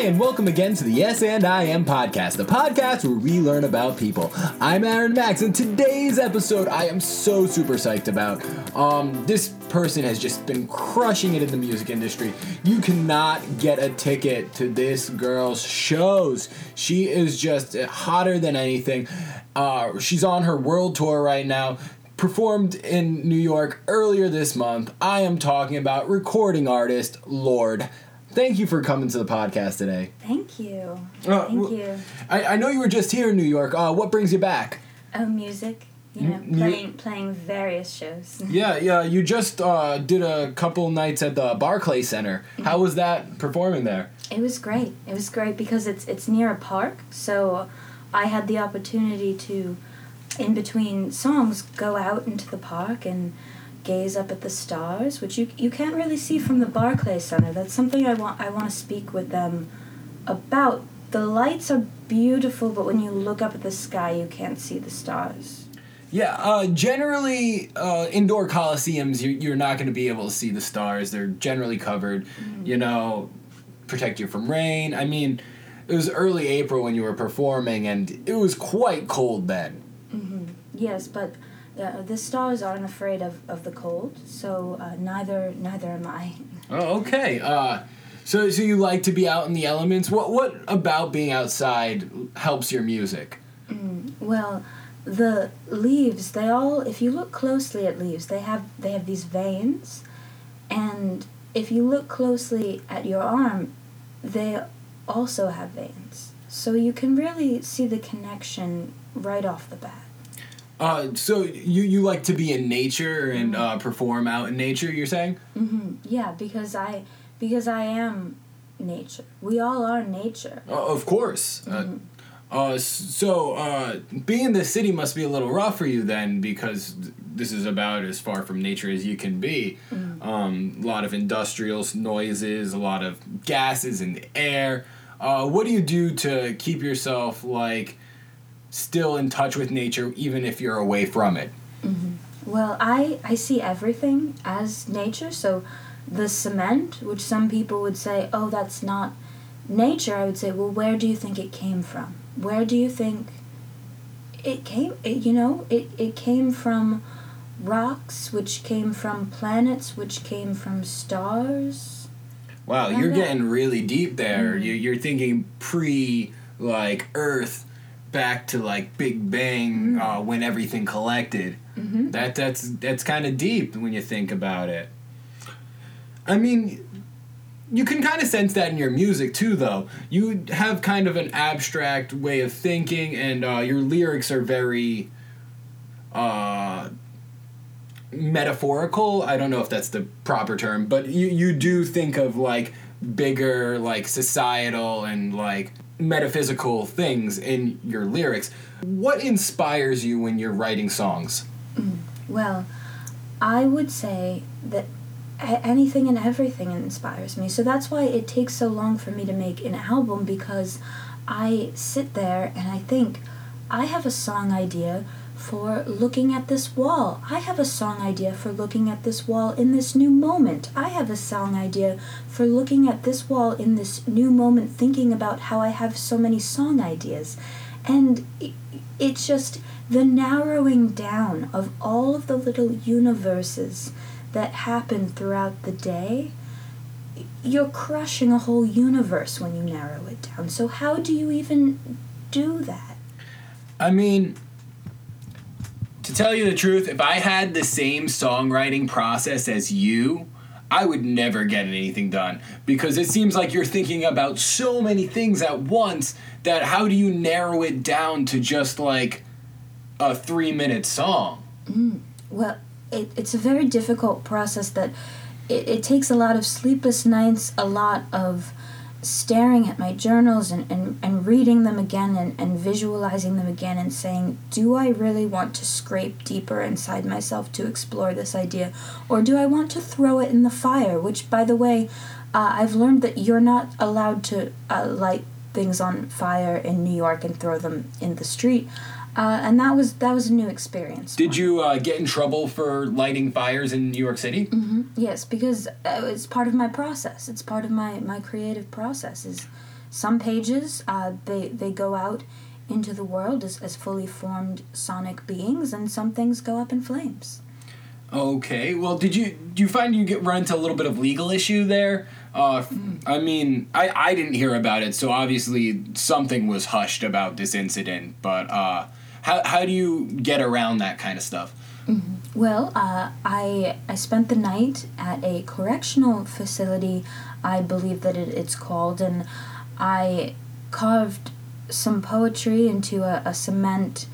Hi, and welcome again to the Yes and I Am podcast, the podcast where we learn about people. I'm Aaron Max, and today's episode I am so super psyched about. Um, this person has just been crushing it in the music industry. You cannot get a ticket to this girl's shows. She is just hotter than anything. Uh, she's on her world tour right now performed in New York earlier this month. I am talking about recording artist Lorde. Thank you for coming to the podcast today. Thank you. Uh, Thank w- you. I, I know you were just here in New York. Uh, what brings you back? Oh, music. You know, playing playing various shows. Yeah, yeah. You just uh, did a couple nights at the Barclay Center. How was that performing there? It was great. It was great because it's it's near a park, so I had the opportunity to, in between songs, go out into the park and gaze up at the stars, which you you can't really see from the Barclay Center. That's something I want I want to speak with them about. The lights are beautiful, but when you look up at the sky, you can't see the stars. Yeah, uh, generally, uh, indoor coliseums, you, you're not going to be able to see the stars. They're generally covered, you know, protect you from rain. I mean, it was early April when you were performing, and it was quite cold then. Yes, but uh, the stars aren't afraid of, of the cold, so uh, neither neither am I. Oh, okay. Uh, so, so you like to be out in the elements. What, what about being outside helps your music? Well, the leaves they all if you look closely at leaves they have they have these veins, and if you look closely at your arm, they also have veins. So you can really see the connection right off the bat. Uh, so you, you like to be in nature and uh, perform out in nature. You're saying? hmm Yeah, because I because I am nature. We all are nature. Uh, of course. Uh, uh, so, uh, being in the city must be a little rough for you then, because this is about as far from nature as you can be. Um, a lot of industrial noises, a lot of gases in the air. Uh, what do you do to keep yourself like still in touch with nature, even if you're away from it? Mm-hmm. Well, I, I see everything as nature. So the cement, which some people would say, oh, that's not nature, I would say, well, where do you think it came from? Where do you think it came? It, you know, it, it came from rocks, which came from planets, which came from stars. Wow, you're getting really deep there. Mm-hmm. You, you're thinking pre like Earth back to like Big Bang uh, when everything collected. Mm-hmm. That that's that's kind of deep when you think about it. I mean, you can kind of sense that in your music too, though. You have kind of an abstract way of thinking, and uh, your lyrics are very uh, metaphorical. I don't know if that's the proper term, but you you do think of like bigger like societal and like metaphysical things in your lyrics. What inspires you when you're writing songs? Mm, well, I would say that anything and everything inspires me. So that's why it takes so long for me to make an album because I sit there and I think, I have a song idea for looking at this wall. I have a song idea for looking at this wall in this new moment. I have a song idea for looking at this wall in this new moment, thinking about how I have so many song ideas. And it's just the narrowing down of all of the little universes that happen throughout the day. You're crushing a whole universe when you narrow it down. So, how do you even do that? I mean, to tell you the truth, if I had the same songwriting process as you, I would never get anything done because it seems like you're thinking about so many things at once that how do you narrow it down to just like a three minute song? Mm, well, it, it's a very difficult process that it, it takes a lot of sleepless nights, a lot of staring at my journals and, and, and reading them again and, and visualizing them again and saying, do I really want to scrape deeper inside myself to explore this idea? Or do I want to throw it in the fire? Which, by the way, uh, I've learned that you're not allowed to uh, light things on fire in New York and throw them in the street. Uh, and that was that was a new experience. Did you uh, get in trouble for lighting fires in New York City? Yes, because uh, it's part of my process. It's part of my, my creative process is some pages uh, they they go out into the world as, as fully formed sonic beings, and some things go up in flames. Okay. Well, did you do you find you get run into a little bit of legal issue there? Uh, I mean, I, I didn't hear about it, so obviously something was hushed about this incident. But uh, how how do you get around that kind of stuff? Well, uh, I I spent the night at a correctional facility, I believe that it, it's called, and I carved some poetry into a, a cement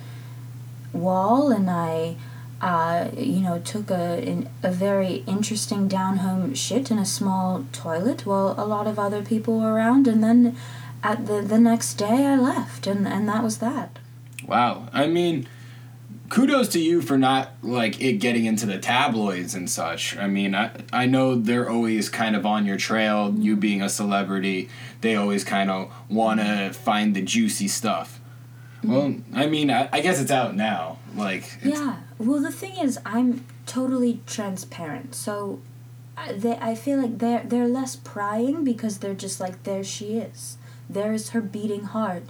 wall, and I, uh, you know, took a a very interesting down home shit in a small toilet while a lot of other people were around, and then at the the next day I left, and and that was that. Wow. I mean, kudos to you for not like it getting into the tabloids and such. I mean, I I know they're always kind of on your trail. You mm-hmm. being a celebrity, they always kind of want to find the juicy stuff. Mm-hmm. Well, I mean, I, I guess it's out now. Like, Yeah. Well, the thing is, I'm totally transparent. So, I- they, I feel like they're they're less prying because they're just like there she is. There is her beating heart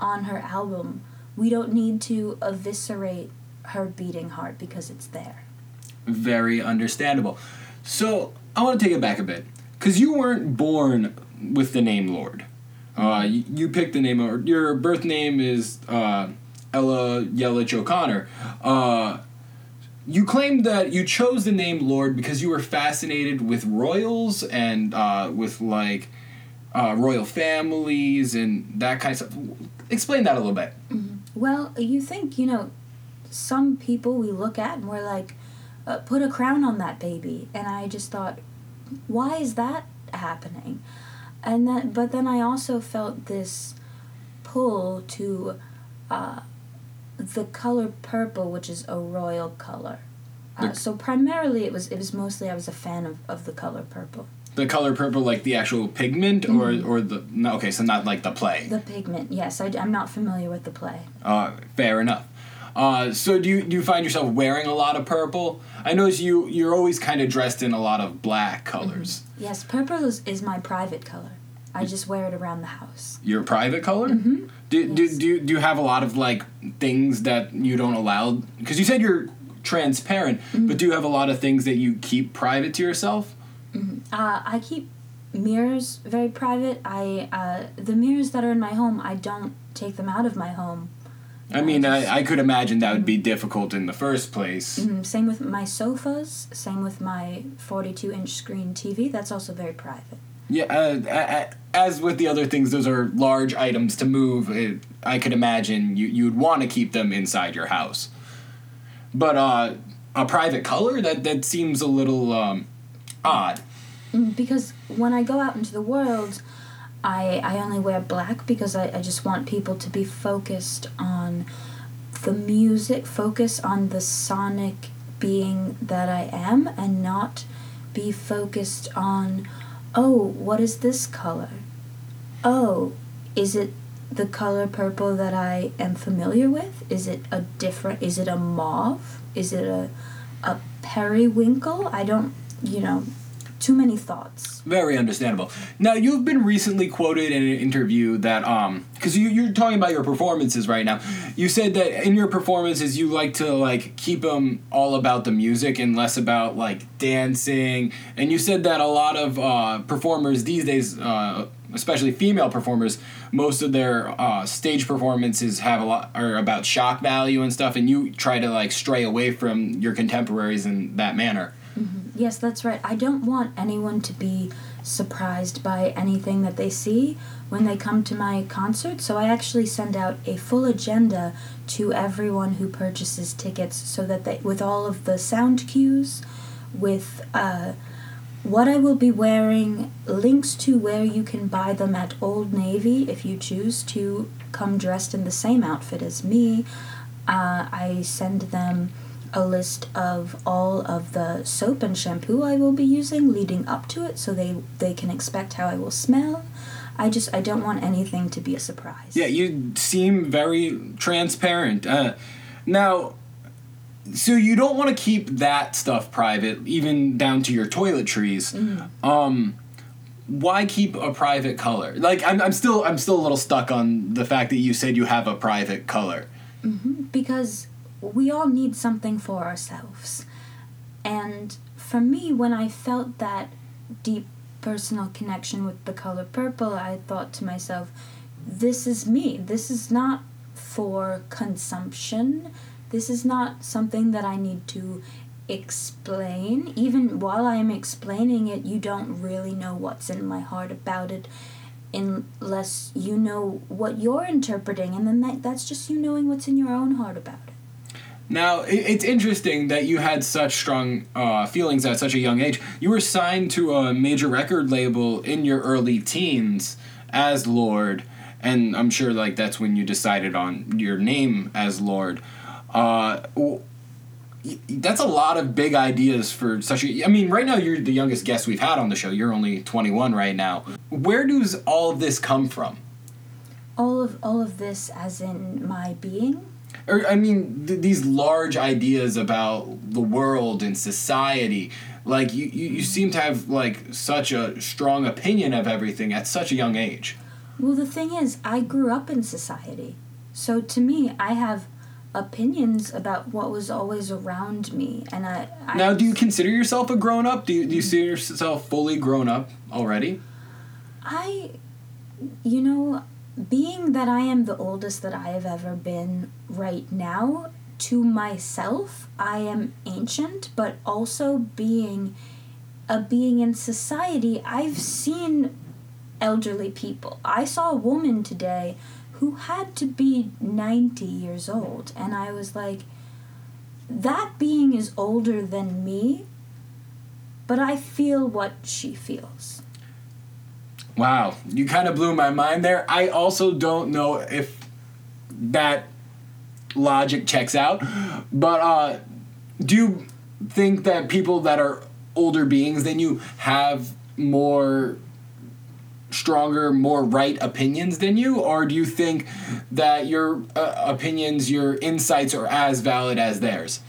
on her album. We don't need to eviscerate her beating heart because it's there. very understandable. So I want to take it back a bit because you weren't born with the name Lorde. Uh, you, you picked the name. Or your birth name is uh, Ella Yelich O'Connor. Uh, you claimed that you chose the name Lorde because you were fascinated with royals and uh, with like uh, royal families and that kind of stuff. Explain that a little bit. Well, you think, you know, some people we look at and we're like, uh, put a crown on that baby. And I just thought, why is that happening? And then, but then I also felt this pull to uh, the color purple, which is a royal color. Uh, so primarily, it was it was mostly I was a fan of, of the color purple, The color purple, like the actual pigment, or or the no? Okay, so not like the play. the pigment. Yes, I, am not familiar with the play. Uh, fair enough. Uh, so do you do you find yourself wearing a lot of purple? I notice you you're always kind of dressed in a lot of black colors. Yes, purple is, is my private color. I just wear it around the house. Your private color? Mm-hmm. Do, do, Yes. do, you- do you have a lot of like things that you don't allow? Because you said you're transparent, but do you have a lot of things that you keep private to yourself? Uh, I keep mirrors very private. I uh, the mirrors that are in my home, I don't take them out of my home. I mean, I, I could imagine that would be difficult in the first place. Mm, Same with my sofas. Same with my 42 inch screen TV. That's also very private. Yeah, uh, as with the other things, those are large items to move. It, I could imagine you you'd want to keep them inside your house. But uh, a private color that that seems a little um, odd. Mm, Because when I go out into the world, I, I only wear black because I, I just want people to be focused on the music, focus on the sonic being that I am, and not be focused on, oh, what is this color? Oh, is it the color purple that I am familiar with? Is it a different, is it a mauve? Is it a, a periwinkle? I don't, you know, too many thoughts. Very understandable. Now you've been recently quoted in an interview that um because you you're talking about your performances right now. You said that in your performances you like to like keep them all about the music and less about like dancing. And you said that a lot of uh, performers these days, uh, especially female performers, most of their uh, stage performances have a lot are about shock value and stuff. And you try to like stray away from your contemporaries in that manner. Yes, that's right. I don't want anyone to be surprised by anything that they see when they come to my concert, so I actually send out a full agenda to everyone who purchases tickets so that they with all of the sound cues with uh what I will be wearing, links to where you can buy them at Old Navy if you choose to come dressed in the same outfit as me. Uh, I send them a list of all of the soap and shampoo I will be using leading up to it so they, they can expect how I will smell. I just I don't want anything to be a surprise. Yeah, you seem very transparent. Uh, now, so you don't want to keep that stuff private, even down to your toiletries. Um, why keep a private color? Like I'm, I'm still I'm still a little stuck on the fact that you said you have a private color. because we all need something for ourselves. And for me, when I felt that deep personal connection with the color purple, I thought to myself, this is me. This is not for consumption. This is not something that I need to explain. Even while I am explaining it, you don't really know what's in my heart about it unless you know what you're interpreting and then that, that's just you knowing what's in your own heart about it Now it's interesting that you had such strong uh, feelings at such a young age. You were signed to a major record label in your early teens as Lorde, and I'm sure like that's when you decided on your name as Lorde. Uh, that's a lot of big ideas for such a. I mean, right now you're the youngest guest we've had on the show. You're only 21 right now. Where does all of this come from? all of all of this as in my being or I mean, th- these large ideas about the world and society. Like you, you, you seem to have like such a strong opinion of everything at such a young age. well the thing is i grew up in society so to me i have opinions about what was always around me and i, I Now, do you consider yourself a grown up? Do you, do you see yourself fully grown up already? I, you know, being that I am the oldest that I have ever been right now, to myself, I am ancient, but also being a being in society, I've seen elderly people. I saw a woman today who had to be 90 years old, and I was like, that being is older than me, but I feel what she feels. Wow, you kind of blew my mind there. I also don't know if that logic checks out, but uh, do you think that people that are older beings than you have more stronger, more right opinions than you, or do you think that your uh, opinions, your insights are as valid as theirs?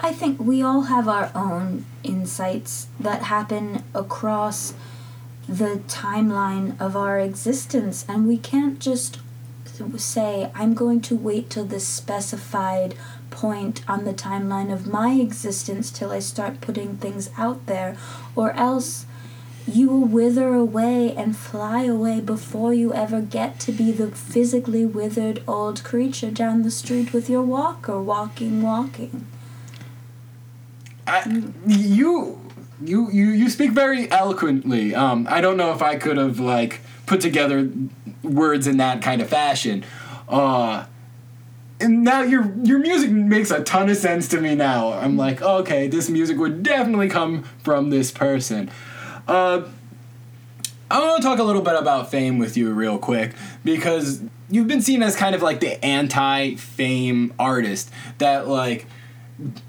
I think we all have our own insights that happen across the timeline of our existence, and we can't just say, I'm going to wait till this specified point on the timeline of my existence till I start putting things out there, or else you will wither away and fly away before you ever get to be the physically withered old creature down the street with your walker, walking, walking. I, you you you you speak very eloquently. Um, I don't know if I could have like put together words in that kind of fashion. Uh, and now your your music makes a ton of sense to me now. I'm like, okay, this music would definitely come from this person. Uh, I want to talk a little bit about fame with you real quick because you've been seen as kind of like the anti-fame artist that like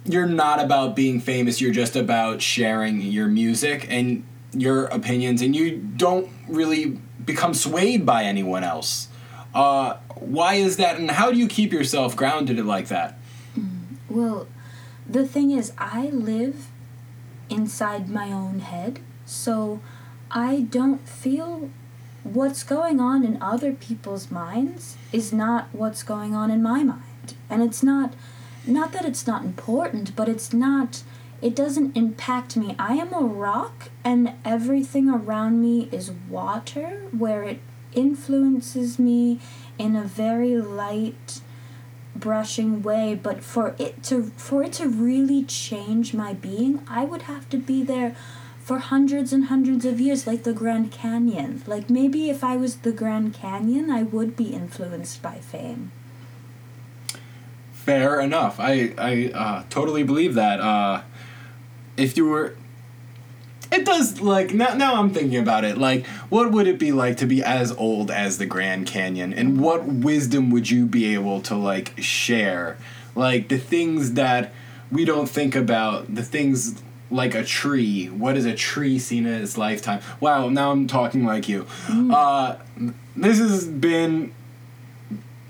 you're not about being famous you're just about sharing your music and your opinions and you don't really become swayed by anyone else uh, why is that and how do you keep yourself grounded like that Well, the thing is, I live inside my own head, so I don't feel what's going on in other people's minds is not what's going on in my mind. And it's not not that it's not important, but it's not it doesn't impact me. I am a rock and everything around me is water where it influences me in a very light brushing way. But for it to for it to really change my being i would have to be there for hundreds and hundreds of years like the grand canyon. Like maybe if i was the grand canyon i would be influenced by fame fair enough. I i uh, totally believe that. Uh, if you were it does like now, now i'm thinking about it like what would it be like to be as old as the grand canyon? And what wisdom would you be able to like share? Like the things that we don't think about the things like a tree. What is a tree seen in its lifetime? Wow now i'm talking like you. Uh, this has been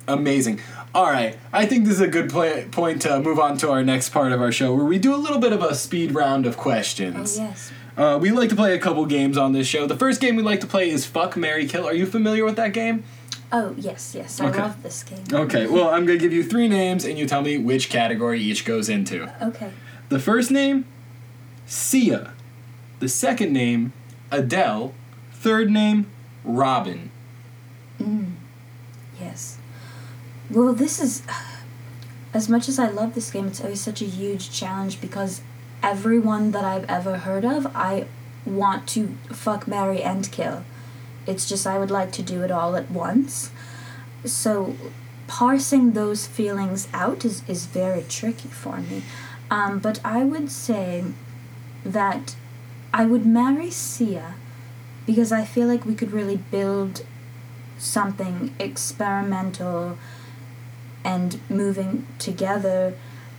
amazing all right i think this is a good play- point to move on to our next part of our show where we do a little bit of a speed round of questions. oh yes Uh, we like to play a couple games on this show. The first game we like to play is Fuck Mary Kill. Are you familiar with that game? Oh yes, yes, I Okay. love this game. Okay, well, I'm gonna give you three names and you tell me which category each goes into. Okay. The first name, Sia. The second name, Adele. Third name, Robyn. Yes. Well, this is. As much as I love this game, it's always such a huge challenge because everyone that I've ever heard of, I want to fuck, marry, and kill. It's just I would like to do it all at once. So, parsing those feelings out is, is very tricky for me. Um, but I would say that I would marry Sia because I feel like we could really build something experimental and moving together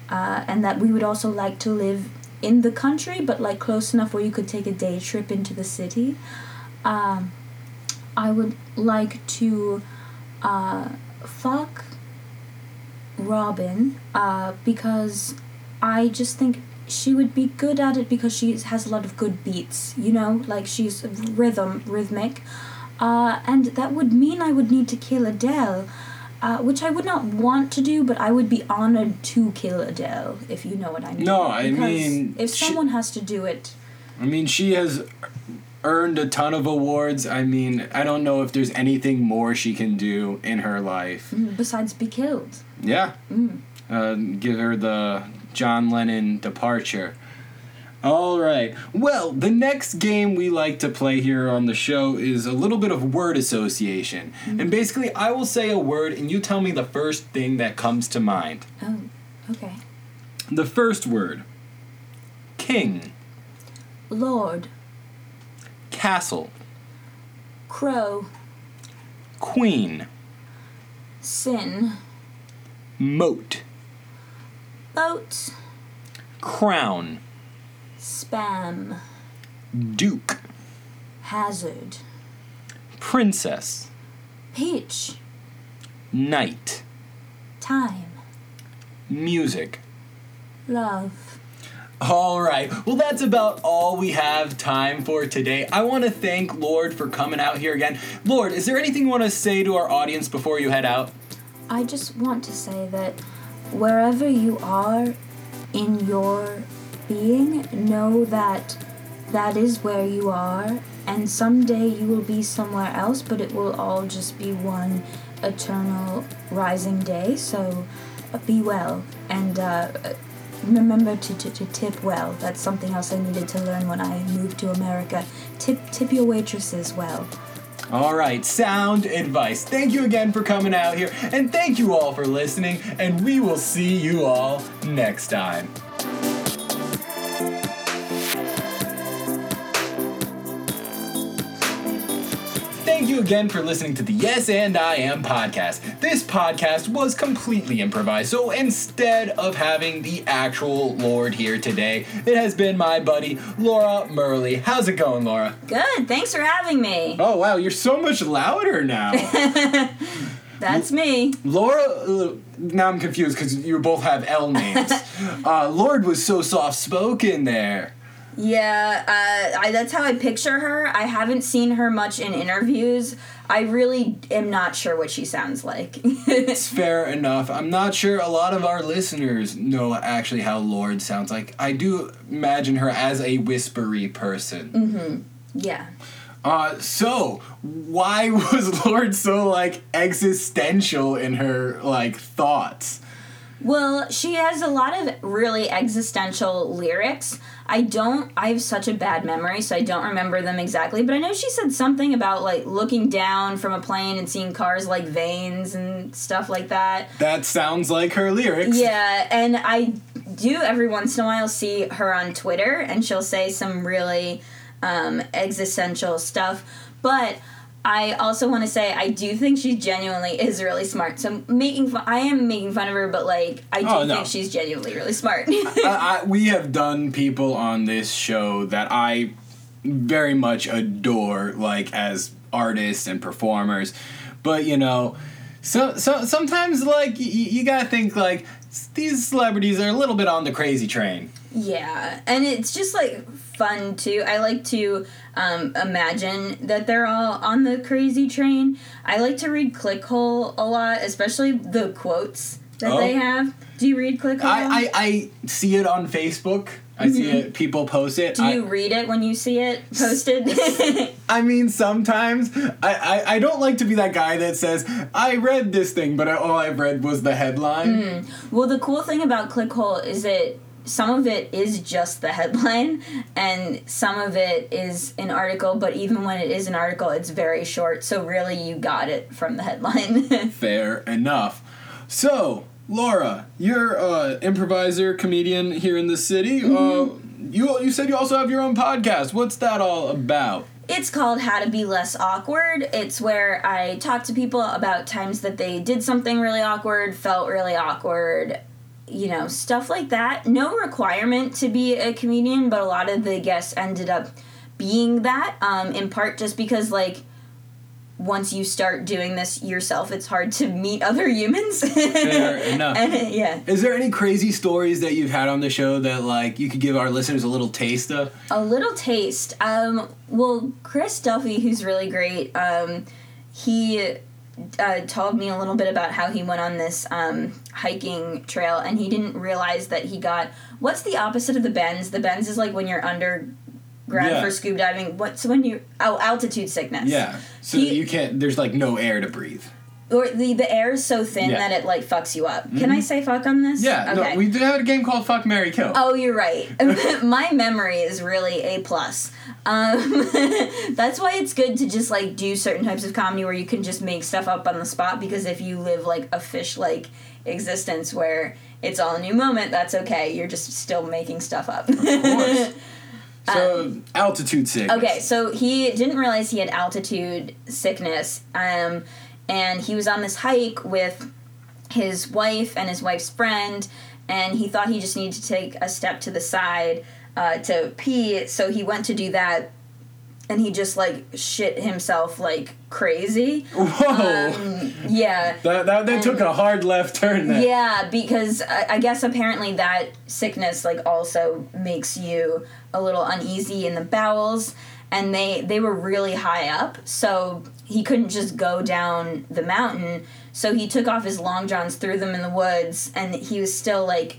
uh, and that we would also like to live in the country but like close enough where you could take a day trip into the city. Um, i would like to uh, fuck Robyn uh, because i just think she would be good at it because she has a lot of good beats you know? Like she's rhythm rhythmic. Uh, and that would mean I would need to kill Adele, uh, which I would not want to do, but I would be honored to kill Adele, if you know what I mean. No, I Because mean, if she- someone has to do it, I mean, she has earned a ton of awards. I mean, I don't know if there's anything more she can do in her life. mm, besides be killed. Yeah. Mm. Uh, give her the John Lennon departure. All right. Well, the next game we like to play here on the show is a little bit of word association. Mm-hmm. And basically, I will say a word and you tell me the first thing that comes to mind. Oh, okay. The first word. King, Lord, castle, crow, queen, sin, moat, boat, crown, spam, duke, hazard, princess, peach, knight, time, music. love. All right. Well, that's about all we have time for today. I want to thank Lorde for coming out here again. Lorde, is there anything you want to say to our audience before you head out? I just want to say that wherever you are in your being, know that that is where you are, and someday you will be somewhere else, but it will all just be one eternal rising day. So uh, be well and uh, remember to, to, to tip well. That's something else I needed to learn when I moved to America. Tip, tip your waitresses well. All right, sound advice. Thank you again for coming out here, and thank you all for listening, and we will see you all next time. Thank you again for listening to the Yes and I Am podcast. This podcast was completely improvised, so instead of having the actual Lorde here today, it has been my buddy Laura Merley. How's it going, Laura? Good, thanks for having me. Oh wow, you're so much louder now. That's me. Laura, uh, now I'm confused because you both have L names. uh, Lorde was so soft spoken there. Yeah, uh, I, that's how I picture her. I haven't seen her much in interviews. I really am not sure what she sounds like. It's fair enough. I'm not sure a lot of our listeners know actually how Lorde sounds like. I do imagine her as a whispery person. yeah. Uh, so why was Lorde so like existential in her like thoughts? Well, she has a lot of really existential lyrics. I don't, I have such a bad memory, so I don't remember them exactly, but I know she said something about like looking down from a plane and seeing cars like veins and stuff like that. That sounds like her lyrics. Yeah, and I do every once in a while see her on Twitter, and she'll say some really um, existential stuff. But I also want to say I do think she genuinely is really smart. So making fun, I am making fun of her, but like I do Oh, no. think she's genuinely really smart. I, I, we have done people on this show that I very much adore, like as artists and performers. But you know, so so sometimes like y- you gotta think like these celebrities are a little bit on the crazy train. Yeah, and it's just like fun too. I like to um, imagine that they're all on the crazy train. I like to read Clickhole a lot, especially the quotes that they Oh. have. Do you read Clickhole? I, I, I see it on Facebook. I see it. People post it. Mm-hmm. Do I- you read it when you see it posted? I mean, sometimes I, I, I don't like to be that guy that says I read this thing, but all I've read was the headline. well, the cool thing about Clickhole is that some of it is just the headline, and some of it is an article. But even when it is an article, it's very short. So really, you got it from the headline. Fair enough. So, Laura, you're a improviser, comedian here in the city. Uh, you you said you also have your own podcast. What's that all about? It's called How to Be Less Awkward. It's where I talk to people about times that they did something really awkward, felt really awkward, you know, stuff like that. No requirement to be a comedian, but a lot of the guests ended up being that, um, in part just because, like, once you start doing this yourself, it's hard to meet other humans. Fair enough. And, yeah. Is there any crazy stories that you've had on the show that like you could give our listeners a little taste of? A little taste. Um, well, Chris Duffy, who's really great, um, he uh, told me a little bit about how he went on this um, hiking trail and he didn't realize that he got what's the opposite of the bends? The bends is like when you're underground Yeah. for scuba diving. What's when you oh altitude sickness? Yeah. So He- you can't. There's like no air to breathe. Or the the air is so thin Yeah. Mm-hmm. that it like fucks you up. Can I say fuck on this? Yeah. Okay. No, we did have a game called Fuck Mary Kill. Oh, you're right. My memory is really a plus. Um, that's why it's good to just like do certain types of comedy where you can just make stuff up on the spot. Because if you live like a fish like existence where it's all a new moment, that's okay. You're just still making stuff up. Of course. So altitude sickness. Okay, so he didn't realize he had altitude sickness, um, and he was on this hike with his wife and his wife's friend, and he thought he just needed to take a step to the side uh, to pee, so he went to do that, and he just like shit himself like crazy. Whoa. Um, yeah. that that, that took a hard left turn there. Yeah, because I, I guess apparently that sickness like also makes you a little uneasy in the bowels, and they they were really high up, so he couldn't just go down the mountain. So he took off his long johns, threw them in the woods, and he was still like,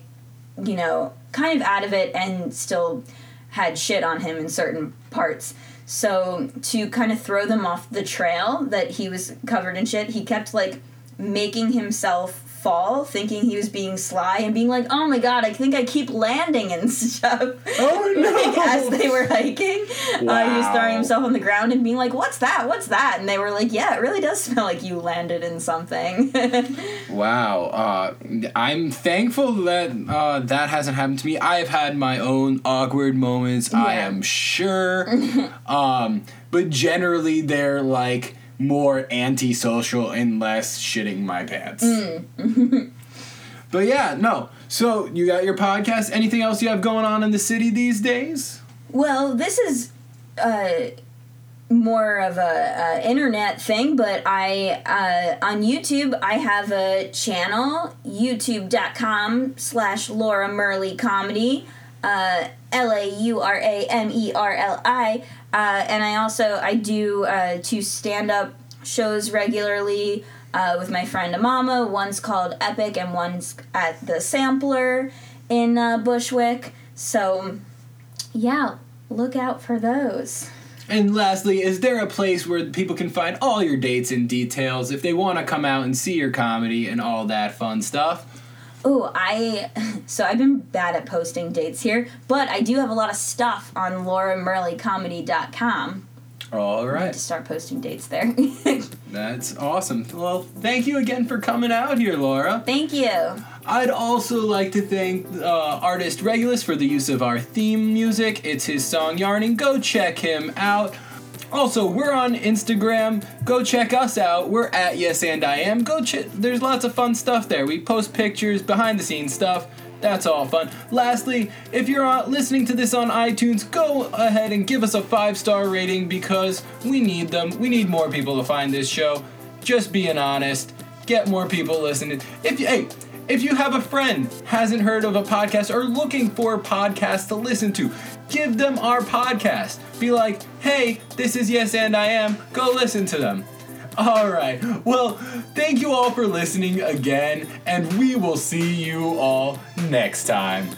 you know, kind of out of it, and still had shit on him in certain parts. So to kind of throw them off the trail that he was covered in shit, he kept like making himself fall, thinking he was being sly and being like, "Oh my god, I think I keep landing and stuff." Oh, no. like, as they were hiking, uh, he was throwing himself on the ground and being like, "What's that? What's that?" And they were like, "Yeah, it really does smell like you landed in something." Wow. Uh, I'm thankful that uh, that hasn't happened to me. I've had my own awkward moments, I am sure. um, but generally, they're like more antisocial and less shitting my pants. but yeah, no. So you got your podcast. Anything else you have going on in the city these days? Well, this is uh, more of a, a internet thing, but I uh, on YouTube I have a channel youtube.com slash Laura Merley Comedy. Uh, L A U R A M E R L I, uh, and I also I do uh, two stand up shows regularly uh, with my friend Amama. One's called Epic, and one's at the Sampler in Bushwick. So yeah, look out for those. And lastly, is there a place where people can find all your dates and details if they want to come out and see your comedy and all that fun stuff? Oh, I so I've been bad at posting dates here, but I do have a lot of stuff on lauramerleycomedy.com. All right. To start posting dates there. That's awesome. Well, thank you again for coming out here, Laura. Thank you. I'd also like to thank uh, artist Regulus for the use of our theme music. It's his song Yarning. Go check him out. Also, we're on Instagram. Go check us out. We're at Yes and I Am. Go check. There's lots of fun stuff there. We post pictures, behind the scenes stuff. That's all fun. Lastly, if you're uh, listening to this on iTunes, go ahead and give us a five star rating because we need them. We need more people to find this show. Just being honest. Get more people listening. If you, hey, If you have a friend hasn't heard of a podcast or looking for a podcast to listen to, give them our podcast. Be like, hey, this is Yes and I Am. Go listen to them. All right. Well, thank you all for listening again, and we will see you all next time.